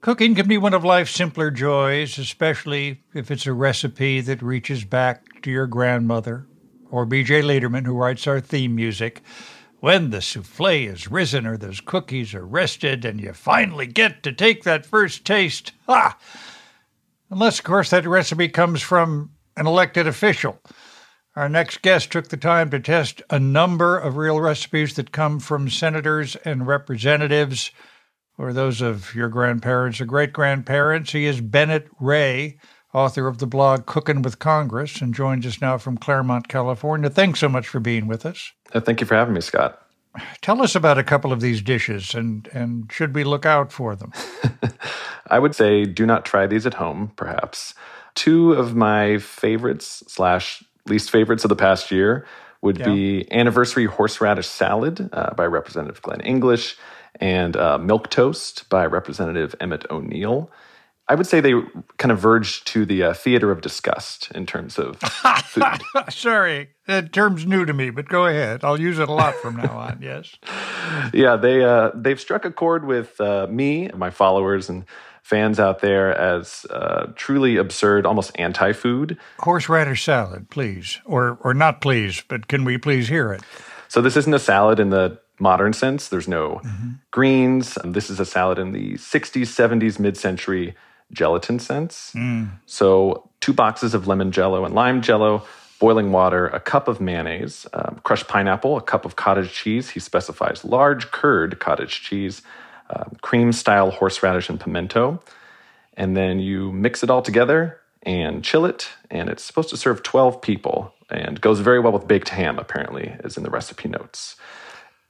Cooking can be one of life's simpler joys, especially if it's a recipe that reaches back to your grandmother or BJ Leiderman, who writes our theme music. When the souffle is risen or those cookies are rested and you finally get to take that first taste, ha! Unless, of course, that recipe comes from an elected official. Our next guest took the time to test a number of real recipes that come from senators and representatives, or those of your grandparents or great grandparents. He is Bennett Rea, author of the blog Cooking with Congress, and joins us now from Claremont, California. Thanks so much for being with us. Uh, thank you for having me, Scott. Tell us about a couple of these dishes and, and should we look out for them? I would say do not try these at home, perhaps. Two of my favorites slash least favorites of the past year would yeah. be anniversary horseradish salad uh, by Representative Glenn English and uh, milk toast by Representative Emmett O'Neill. I would say they kind of verge to the uh, theater of disgust in terms of food. Sorry, that term's new to me, but go ahead. I'll use it a lot from now on. Yes. yeah, they uh, they've struck a chord with uh, me and my followers and fans out there as uh, truly absurd, almost anti-food. Horseradish salad, please, or or not, please, but can we please hear it? So this isn't a salad in the modern sense. There's no mm-hmm. greens. This is a salad in the 60s, 70s, mid-century gelatin sense. Mm. So, two boxes of lemon jello and lime jello, boiling water, a cup of mayonnaise, um, crushed pineapple, a cup of cottage cheese. He specifies large curd cottage cheese, um, cream style horseradish and pimento. And then you mix it all together and chill it. And it's supposed to serve 12 people and goes very well with baked ham, apparently, as in the recipe notes.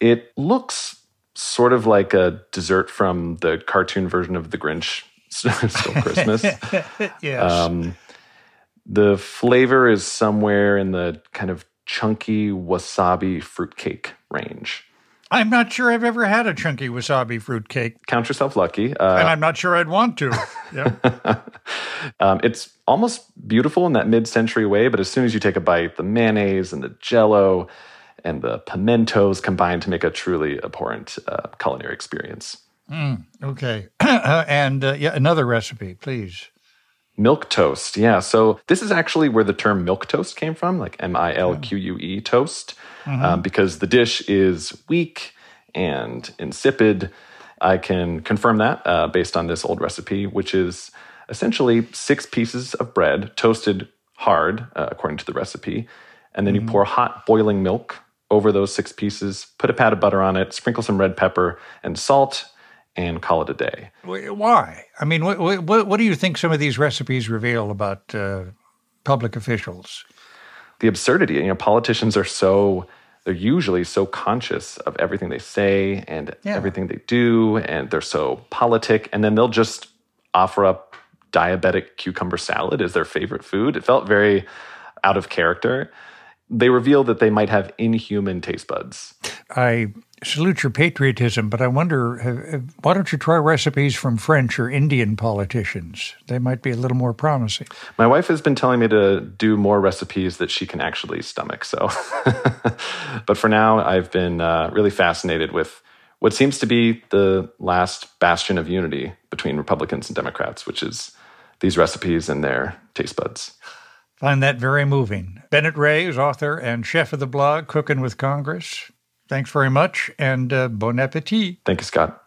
It looks sort of like a dessert from the cartoon version of The Grinch still Christmas. yes. Um, the flavor is somewhere in the kind of chunky wasabi fruitcake range. I'm not sure I've ever had a chunky wasabi fruitcake. Count yourself lucky. Uh, and I'm not sure I'd want to. Yeah. um, it's almost beautiful in that mid century way, but as soon as you take a bite, the mayonnaise and the jello and the pimentos combine to make a truly abhorrent uh, culinary experience. Mm, okay. and uh, yeah, another recipe, please. Milk toast. Yeah. So this is actually where the term milk toast came from, like M I L Q U E toast, mm-hmm. um, because the dish is weak and insipid. I can confirm that uh, based on this old recipe, which is essentially six pieces of bread toasted hard, uh, according to the recipe. And then mm-hmm. you pour hot boiling milk over those six pieces, put a pat of butter on it, sprinkle some red pepper and salt, and call it a day. Why? I mean, what, what, what do you think some of these recipes reveal about uh, public officials? The absurdity. You know, politicians are so they're usually so conscious of everything they say and yeah. everything they do, and they're so politic, and then they'll just offer up diabetic cucumber salad as their favorite food. It felt very out of character. They reveal that they might have inhuman taste buds. I salute your patriotism, but I wonder why don't you try recipes from French or Indian politicians? They might be a little more promising. My wife has been telling me to do more recipes that she can actually stomach. So, but for now, I've been uh, really fascinated with what seems to be the last bastion of unity between Republicans and Democrats, which is these recipes and their taste buds. Find that very moving. Bennett Rea is author and chef of the blog Cooking with Congress. Thanks very much and uh, bon appetit. Thank you, Scott.